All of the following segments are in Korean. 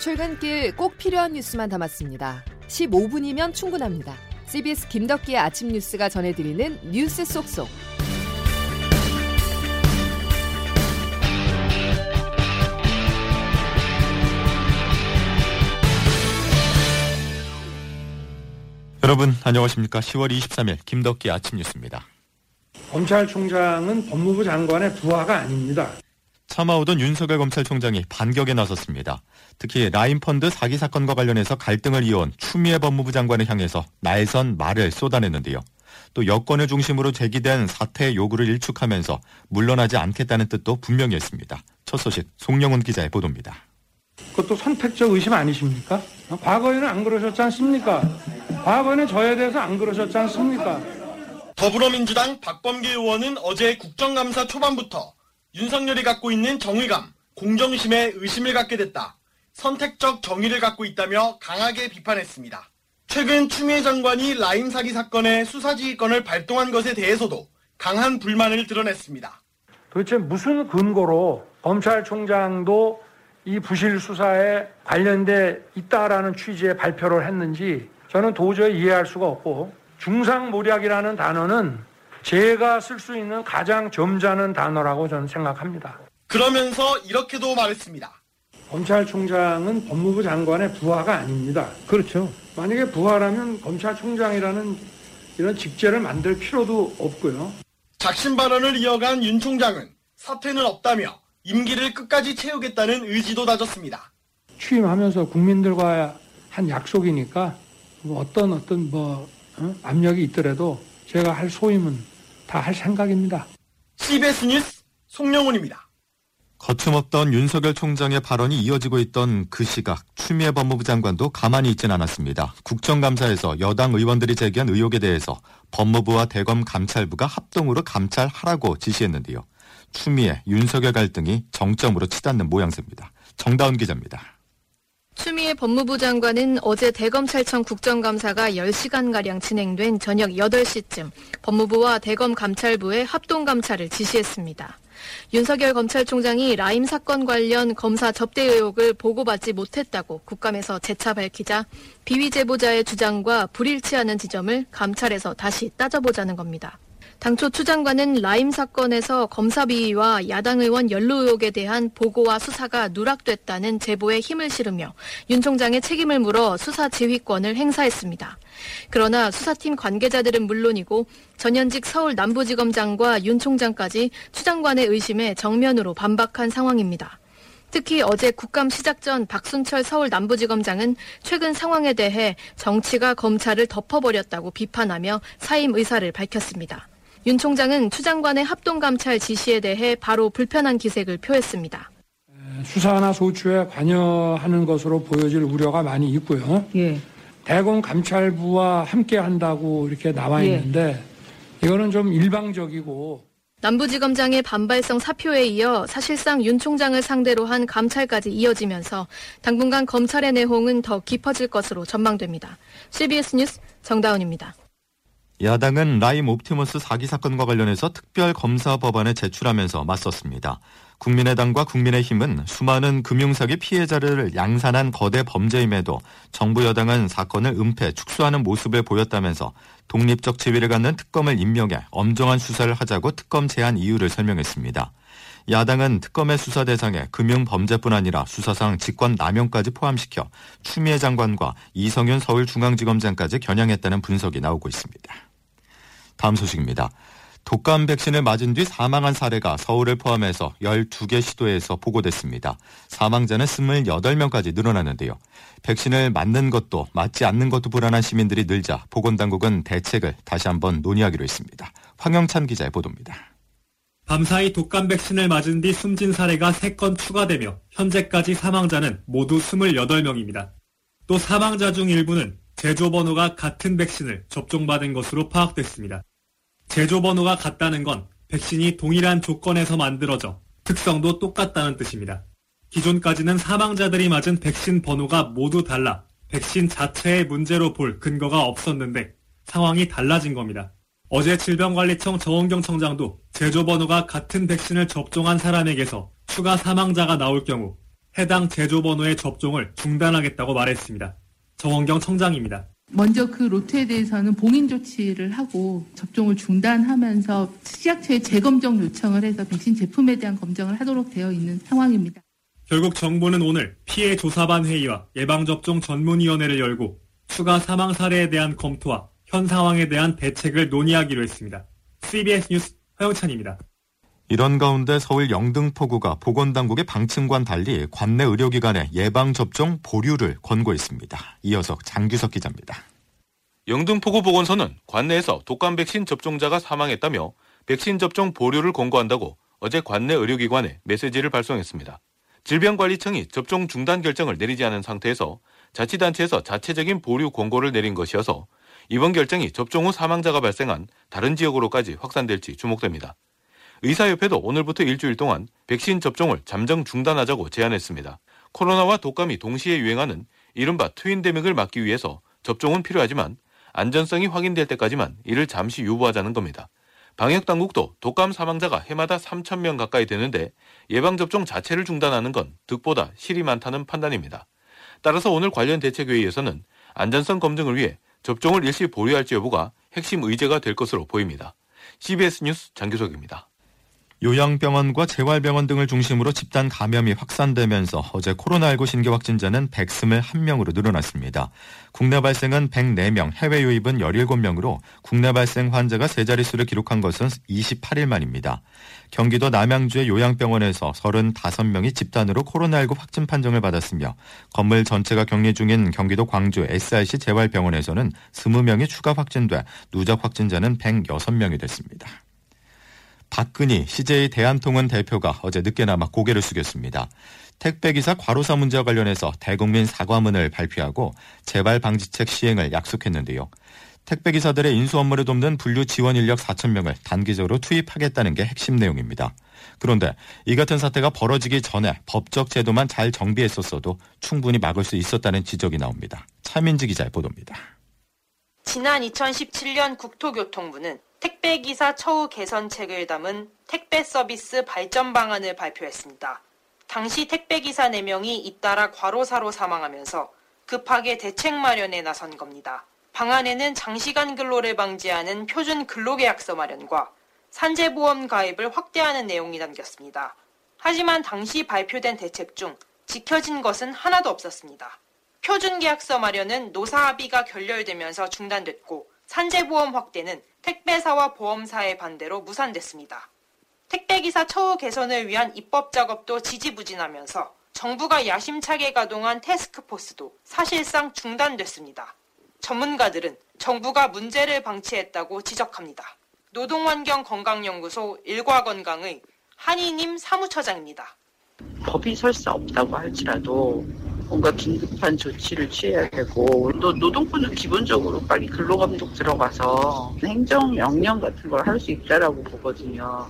출근길 꼭 필요한 뉴스만 담았습니다. 15분이면 충분합니다. CBS 김덕기의 아침 뉴스가 전해드리는 뉴스 속속. 여러분 안녕하십니까? 10월 23일 김덕기 아침 뉴스입니다. 검찰총장은 법무부 장관의 부하가 아닙니다. 참아오던 윤석열 검찰총장이 반격에 나섰습니다. 특히 라인펀드 사기 사건과 관련해서 갈등을 이어온 추미애 법무부 장관을 향해서 날선 말을 쏟아냈는데요. 또 여권을 중심으로 제기된 사퇴 요구를 일축하면서 물러나지 않겠다는 뜻도 분명히 했습니다. 첫 소식 송영훈 기자의 보도입니다. 그것도 선택적 의심 아니십니까? 과거에는 안 그러셨지 않습니까? 과거에는 저에 대해서 안 그러셨지 않습니까? 더불어민주당 박범계 의원은 어제 국정감사 초반부터 윤석열이 갖고 있는 정의감, 공정심에 의심을 갖게 됐다. 선택적 정의를 갖고 있다며 강하게 비판했습니다. 최근 추미애 장관이 라임 사기 사건의 수사지휘권을 발동한 것에 대해서도 강한 불만을 드러냈습니다. 도대체 무슨 근거로 검찰총장도 이 부실 수사에 관련돼 있다라는 취지의 발표를 했는지 저는 도저히 이해할 수가 없고 중상모략이라는 단어는 제가 쓸 수 있는 가장 점잖은 단어라고 저는 생각합니다. 그러면서 이렇게도 말했습니다. 검찰총장은 법무부 장관의 부하가 아닙니다. 그렇죠. 만약에 부하라면 검찰총장이라는 이런 직제를 만들 필요도 없고요. 작심 발언을 이어간 윤 총장은 사퇴는 없다며 임기를 끝까지 채우겠다는 의지도 다졌습니다. 취임하면서 국민들과 한 약속이니까 뭐 어떤 어떤 뭐 어? 압력이 있더라도 제가 할 소임은 다 할 생각입니다. CBS 뉴스 송영훈입니다. 거침없던 윤석열 총장의 발언이 이어지고 있던 그 시각 추미애 법무부 장관도 가만히 있진 않았습니다. 국정감사에서 여당 의원들이 제기한 의혹에 대해서 법무부와 대검 감찰부가 합동으로 감찰하라고 지시했는데요. 추미애, 윤석열 갈등이 정점으로 치닫는 모양새입니다. 정다운 기자입니다. 추미애 법무부 장관은 어제 대검찰청 국정감사가 10시간가량 진행된 저녁 8시쯤 법무부와 대검 감찰부의 합동감찰을 지시했습니다. 윤석열 검찰총장이 라임 사건 관련 검사 접대 의혹을 보고받지 못했다고 국감에서 재차 밝히자 비위 제보자의 주장과 불일치하는 지점을 감찰에서 다시 따져보자는 겁니다. 당초 추 장관은 라임 사건에서 검사 비위와 야당 의원 연루 의혹에 대한 보고와 수사가 누락됐다는 제보에 힘을 실으며 윤 총장의 책임을 물어 수사 지휘권을 행사했습니다. 그러나 수사팀 관계자들은 물론이고 전현직 서울 남부지검장과 윤 총장까지 추 장관의 의심에 정면으로 반박한 상황입니다. 특히 어제 국감 시작 전 박순철 서울 남부지검장은 최근 상황에 대해 정치가 검찰을 덮어버렸다고 비판하며 사임 의사를 밝혔습니다. 윤 총장은 추 장관의 합동감찰 지시에 대해 바로 불편한 기색을 표했습니다. 수사나 소추에 관여하는 것으로 보여질 우려가 많이 있고요. 예. 대검 감찰부와 함께 한다고 이렇게 나와 예. 있는데 예. 이거는 좀 일방적이고 남부지검장의 반발성 사표에 이어 사실상 윤 총장을 상대로 한 감찰까지 이어지면서 당분간 검찰의 내홍은 더 깊어질 것으로 전망됩니다. CBS 뉴스 정다운입니다. 야당은 라임 옵티머스 사기 사건과 관련해서 특별 검사 법안을 제출하면서 맞섰습니다. 국민의당과 국민의힘은 수많은 금융사기 피해자를 양산한 거대 범죄임에도 정부 여당은 사건을 은폐, 축소하는 모습을 보였다면서 독립적 지위를 갖는 특검을 임명해 엄정한 수사를 하자고 특검 제안 이유를 설명했습니다. 야당은 특검의 수사 대상에 금융 범죄뿐 아니라 수사상 직권 남용까지 포함시켜 추미애 장관과 이성윤 서울중앙지검장까지 겨냥했다는 분석이 나오고 있습니다. 다음 소식입니다. 독감 백신을 맞은 뒤 사망한 사례가 서울을 포함해서 12개 시도에서 보고됐습니다. 사망자는 28명까지 늘어났는데요. 백신을 맞는 것도 맞지 않는 것도 불안한 시민들이 늘자 보건당국은 대책을 다시 한번 논의하기로 했습니다. 황영찬 기자의 보도입니다. 밤사이 독감 백신을 맞은 뒤 숨진 사례가 3건 추가되며 현재까지 사망자는 모두 28명입니다. 또 사망자 중 일부는 제조 번호가 같은 백신을 접종받은 것으로 파악됐습니다. 제조 번호가 같다는 건 백신이 동일한 조건에서 만들어져 특성도 똑같다는 뜻입니다. 기존까지는 사망자들이 맞은 백신 번호가 모두 달라 백신 자체의 문제로 볼 근거가 없었는데 상황이 달라진 겁니다. 어제 질병관리청 정원경 청장도 제조 번호가 같은 백신을 접종한 사람에게서 추가 사망자가 나올 경우 해당 제조 번호의 접종을 중단하겠다고 말했습니다. 정원경 청장입니다. 먼저 그 로트에 대해서는 봉인 조치를 하고 접종을 중단하면서 식약처에 재검정 요청을 해서 백신 제품에 대한 검정을 하도록 되어 있는 상황입니다. 결국 정부는 오늘 피해 조사반 회의와 예방접종 전문위원회를 열고 추가 사망 사례에 대한 검토와 현 상황에 대한 대책을 논의하기로 했습니다. CBS 뉴스 허영찬입니다. 이런 가운데 서울 영등포구가 보건당국의 방침과는 달리 관내 의료기관에 예방접종 보류를 권고했습니다. 이어서 장규석 기자입니다. 영등포구 보건소는 관내에서 독감 백신 접종자가 사망했다며 백신 접종 보류를 권고한다고 어제 관내 의료기관에 메시지를 발송했습니다. 질병관리청이 접종 중단 결정을 내리지 않은 상태에서 자치단체에서 자체적인 보류 권고를 내린 것이어서 이번 결정이 접종 후 사망자가 발생한 다른 지역으로까지 확산될지 주목됩니다. 의사협회도 오늘부터 일주일 동안 백신 접종을 잠정 중단하자고 제안했습니다. 코로나와 독감이 동시에 유행하는 이른바 트윈데믹을 막기 위해서 접종은 필요하지만 안전성이 확인될 때까지만 이를 잠시 유보하자는 겁니다. 방역 당국도 독감 사망자가 해마다 3천 명 가까이 되는데 예방 접종 자체를 중단하는 건 득보다 실이 많다는 판단입니다. 따라서 오늘 관련 대책회의에서는 안전성 검증을 위해 접종을 일시 보류할지 여부가 핵심 의제가 될 것으로 보입니다. CBS 뉴스 장규석입니다. 요양병원과 재활병원 등을 중심으로 집단 감염이 확산되면서 어제 코로나19 신규 확진자는 121명으로 늘어났습니다. 국내 발생은 104명, 해외 유입은 17명으로 국내 발생 환자가 세 자릿수를 기록한 것은 28일 만입니다. 경기도 남양주의 요양병원에서 35명이 집단으로 코로나19 확진 판정을 받았으며 건물 전체가 격리 중인 경기도 광주 SRC 재활병원에서는 20명이 추가 확진돼 누적 확진자는 106명이 됐습니다. 박근희 CJ 대한통운 대표가 어제 늦게나마 고개를 숙였습니다. 택배기사 과로사 문제와 관련해서 대국민 사과문을 발표하고 재발 방지책 시행을 약속했는데요. 택배기사들의 인수 업무를 돕는 분류 지원 인력 4천명을 단기적으로 투입하겠다는 게 핵심 내용입니다. 그런데 이 같은 사태가 벌어지기 전에 법적 제도만 잘 정비했었어도 충분히 막을 수 있었다는 지적이 나옵니다. 차민지 기자의 보도입니다. 지난 2017년 국토교통부는 택배기사 처우 개선책을 담은 택배 서비스 발전 방안을 발표했습니다. 당시 택배기사 4명이 잇따라 과로사로 사망하면서 급하게 대책 마련에 나선 겁니다. 방안에는 장시간 근로를 방지하는 표준 근로계약서 마련과 산재보험 가입을 확대하는 내용이 담겼습니다. 하지만 당시 발표된 대책 중 지켜진 것은 하나도 없었습니다. 표준계약서 마련은 노사 합의가 결렬되면서 중단됐고 산재보험 확대는 택배사와 보험사의 반대로 무산됐습니다. 택배기사 처우 개선을 위한 입법 작업도 지지부진하면서 정부가 야심차게 가동한 테스크포스도 사실상 중단됐습니다. 전문가들은 정부가 문제를 방치했다고 지적합니다. 노동환경건강연구소 일과건강의 한희님 사무처장입니다. 법이 설사 없다고 할지라도 뭔가 긴급한 조치를 취해야 되고 또 노동부는 기본적으로 빨리 근로감독 들어가서 행정명령 같은 걸 할 수 있다라고 보거든요.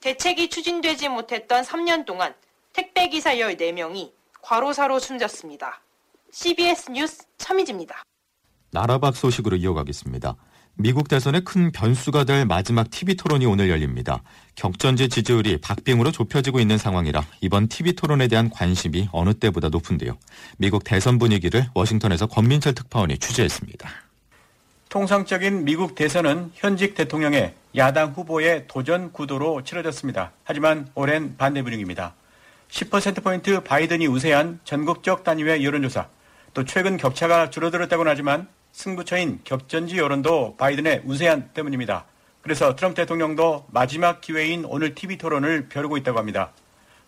대책이 추진되지 못했던 3년 동안 택배기사 14명이 과로사로 숨졌습니다. CBS 뉴스 차미지입니다. 나라박 소식으로 이어가겠습니다. 미국 대선의 큰 변수가 될 마지막 TV 토론이 오늘 열립니다. 격전지 지지율이 박빙으로 좁혀지고 있는 상황이라 이번 TV 토론에 대한 관심이 어느 때보다 높은데요. 미국 대선 분위기를 워싱턴에서 권민철 특파원이 취재했습니다. 통상적인 미국 대선은 현직 대통령의 야당 후보의 도전 구도로 치러졌습니다. 하지만 올해는 반대 분위기입니다. 10%포인트 바이든이 우세한 전국적 단위의 여론조사, 또 최근 격차가 줄어들었다고는 하지만 승부처인 격전지 여론도 바이든의 우세한 때문입니다. 그래서 트럼프 대통령도 마지막 기회인 오늘 TV 토론을 벼르고 있다고 합니다.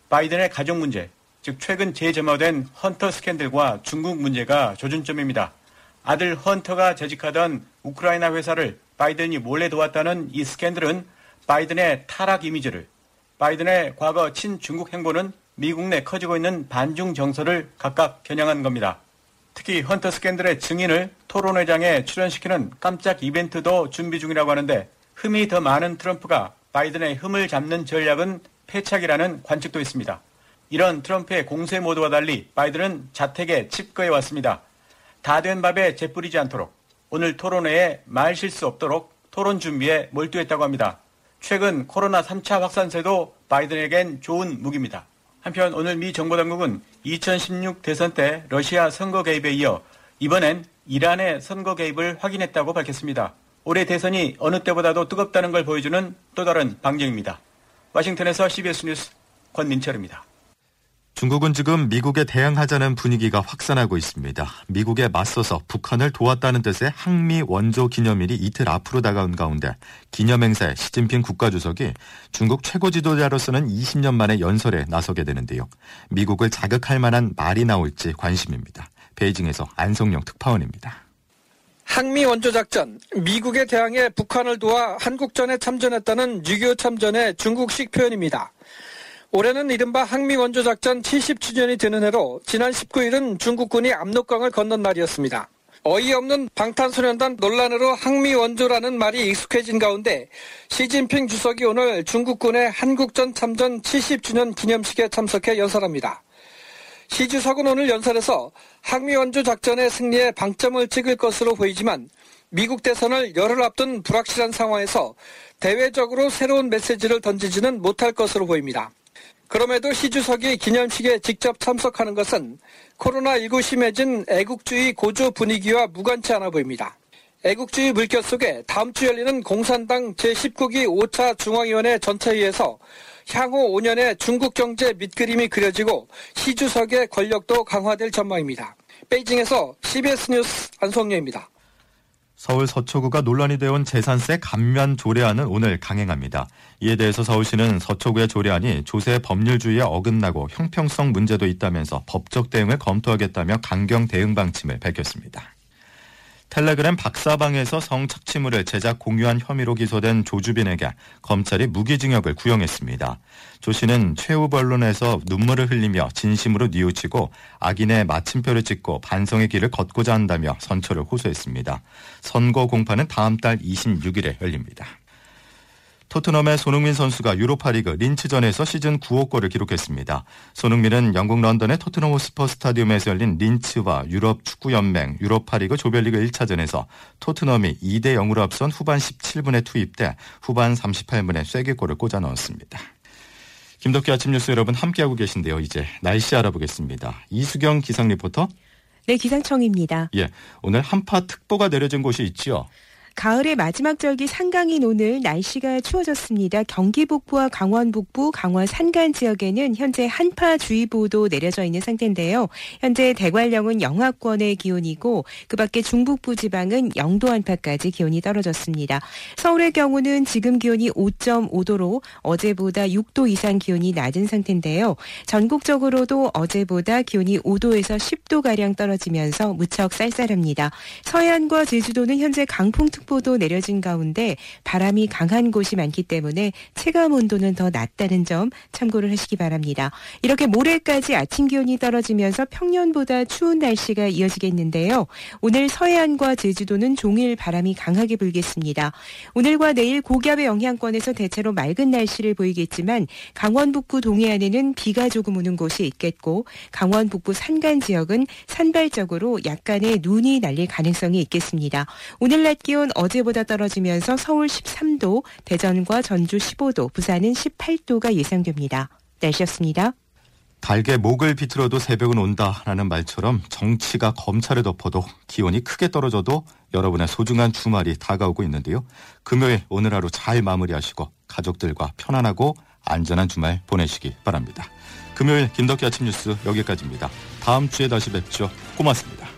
바이든의 가족 문제, 즉 최근 재점화된 헌터 스캔들과 중국 문제가 조준점입니다. 아들 헌터가 재직하던 우크라이나 회사를 바이든이 몰래 도왔다는 이 스캔들은 바이든의 타락 이미지를, 바이든의 과거 친중국 행보는 미국 내 커지고 있는 반중 정서를 각각 겨냥한 겁니다. 특히 헌터 스캔들의 증인을 토론회장에 출연시키는 깜짝 이벤트도 준비 중이라고 하는데 흠이 더 많은 트럼프가 바이든의 흠을 잡는 전략은 패착이라는 관측도 있습니다. 이런 트럼프의 공세 모드와 달리 바이든은 자택에 칩거해 왔습니다. 다 된 밥에 재 뿌리지 않도록 오늘 토론회에 말 실수 없도록 토론 준비에 몰두했다고 합니다. 최근 코로나 3차 확산세도 바이든에겐 좋은 무기입니다. 한편 오늘 미 정보당국은 2016 대선 때 러시아 선거 개입에 이어 이번엔 이란의 선거 개입을 확인했다고 밝혔습니다. 올해 대선이 어느 때보다도 뜨겁다는 걸 보여주는 또 다른 방증입니다. 와싱턴에서 CBS 뉴스 권민철입니다. 중국은 지금 미국에 대항하자는 분위기가 확산하고 있습니다. 미국에 맞서서 북한을 도왔다는 뜻의 항미 원조 기념일이 이틀 앞으로 다가온 가운데 기념행사에 시진핑 국가주석이 중국 최고 지도자로서는 20년 만에 연설에 나서게 되는데요. 미국을 자극할 만한 말이 나올지 관심입니다. 베이징에서 안성용 특파원입니다. 항미 원조 작전, 미국에 대항해 북한을 도와 한국전에 참전했다는 6.25 참전의 중국식 표현입니다. 올해는 이른바 항미 원조작전 70주년이 되는 해로 지난 19일은 중국군이 압록강을 건넌 날이었습니다. 어이없는 방탄소년단 논란으로 항미 원조라는 말이 익숙해진 가운데 시진핑 주석이 오늘 중국군의 한국전 참전 70주년 기념식에 참석해 연설합니다. 시 주석은 오늘 연설에서 항미 원조 작전의 승리에 방점을 찍을 것으로 보이지만 미국 대선을 열흘 앞둔 불확실한 상황에서 대외적으로 새로운 메시지를 던지지는 못할 것으로 보입니다. 그럼에도 시 주석이 기념식에 직접 참석하는 것은 코로나19 심해진 애국주의 고조 분위기와 무관치 않아 보입니다. 애국주의 물결 속에 다음 주 열리는 공산당 제19기 5차 중앙위원회 전체회의에서 향후 5년의 중국 경제 밑그림이 그려지고 시 주석의 권력도 강화될 전망입니다. 베이징에서 CBS 뉴스 안성료입니다. 서울 서초구가 논란이 되어 온 재산세 감면 조례안은 오늘 강행합니다. 이에 대해서 서울시는 서초구의 조례안이 조세 법률주의에 어긋나고 형평성 문제도 있다면서 법적 대응을 검토하겠다며 강경 대응 방침을 밝혔습니다. 텔레그램 박사방에서 성착취물을 제작 공유한 혐의로 기소된 조주빈에게 검찰이 무기징역을 구형했습니다. 조 씨는 최후 변론에서 눈물을 흘리며 진심으로 뉘우치고 악인의 마침표를 찍고 반성의 길을 걷고자 한다며 선처를 호소했습니다. 선거 공판은 다음 달 26일에 열립니다. 토트넘의 손흥민 선수가 유로파리그 린츠전에서 시즌 9호 골을 기록했습니다. 손흥민은 영국 런던의 토트넘 호스퍼 스타디움에서 열린 린츠와 유럽 축구연맹 유로파리그 조별리그 1차전에서 토트넘이 2대 0으로 앞선 후반 17분에 투입돼 후반 38분에 쐐기골을 꽂아 넣었습니다. 김덕기 아침 뉴스 여러분 함께하고 계신데요. 이제 날씨 알아보겠습니다. 이수경 기상 리포터. 네, 기상청입니다. 예, 오늘 한파 특보가 내려진 곳이 있지요. 가을의 마지막 절기 상강인 오늘 날씨가 추워졌습니다. 경기 북부와 강원 북부, 강원 산간 지역에는 현재 한파주의보도 내려져 있는 상태인데요. 현재 대관령은 영하권의 기온이고 그 밖에 중북부 지방은 영도 안팎까지 기온이 떨어졌습니다. 서울의 경우는 지금 기온이 5.5도로 어제보다 6도 이상 기온이 낮은 상태인데요. 전국적으로도 어제보다 기온이 5도에서 10도가량 떨어지면서 무척 쌀쌀합니다. 서해안과 제주도는 현재 강풍특 보도 내려진 가운데 바람이 강한 곳이 많기 때문에 체감 온도는 더 낮다는 점 참고를 하시기 바랍니다. 이렇게 모레까지 아침 기온이 떨어지면서 평년보다 추운 날씨가 이어지겠는데요. 오늘 서해안과 제주도는 종일 바람이 강하게 불겠습니다. 오늘과 내일 고기압의 영향권에서 대체로 맑은 날씨를 보이겠지만 강원 북부 동해안에는 비가 조금 오는 곳이 있겠고 강원 북부 산간 지역은 산발적으로 약간의 눈이 날릴 가능성이 있겠습니다. 오늘 낮 기온 어제보다 떨어지면서 서울 13도, 대전과 전주 15도, 부산은 18도가 예상됩니다. 날씨였습니다. 달게 목을 비틀어도 새벽은 온다라는 말처럼 정치가 검찰을 덮어도 기온이 크게 떨어져도 여러분의 소중한 주말이 다가오고 있는데요. 금요일 오늘 하루 잘 마무리하시고 가족들과 편안하고 안전한 주말 보내시기 바랍니다. 금요일 김덕기 아침 뉴스 여기까지입니다. 다음 주에 다시 뵙죠. 고맙습니다.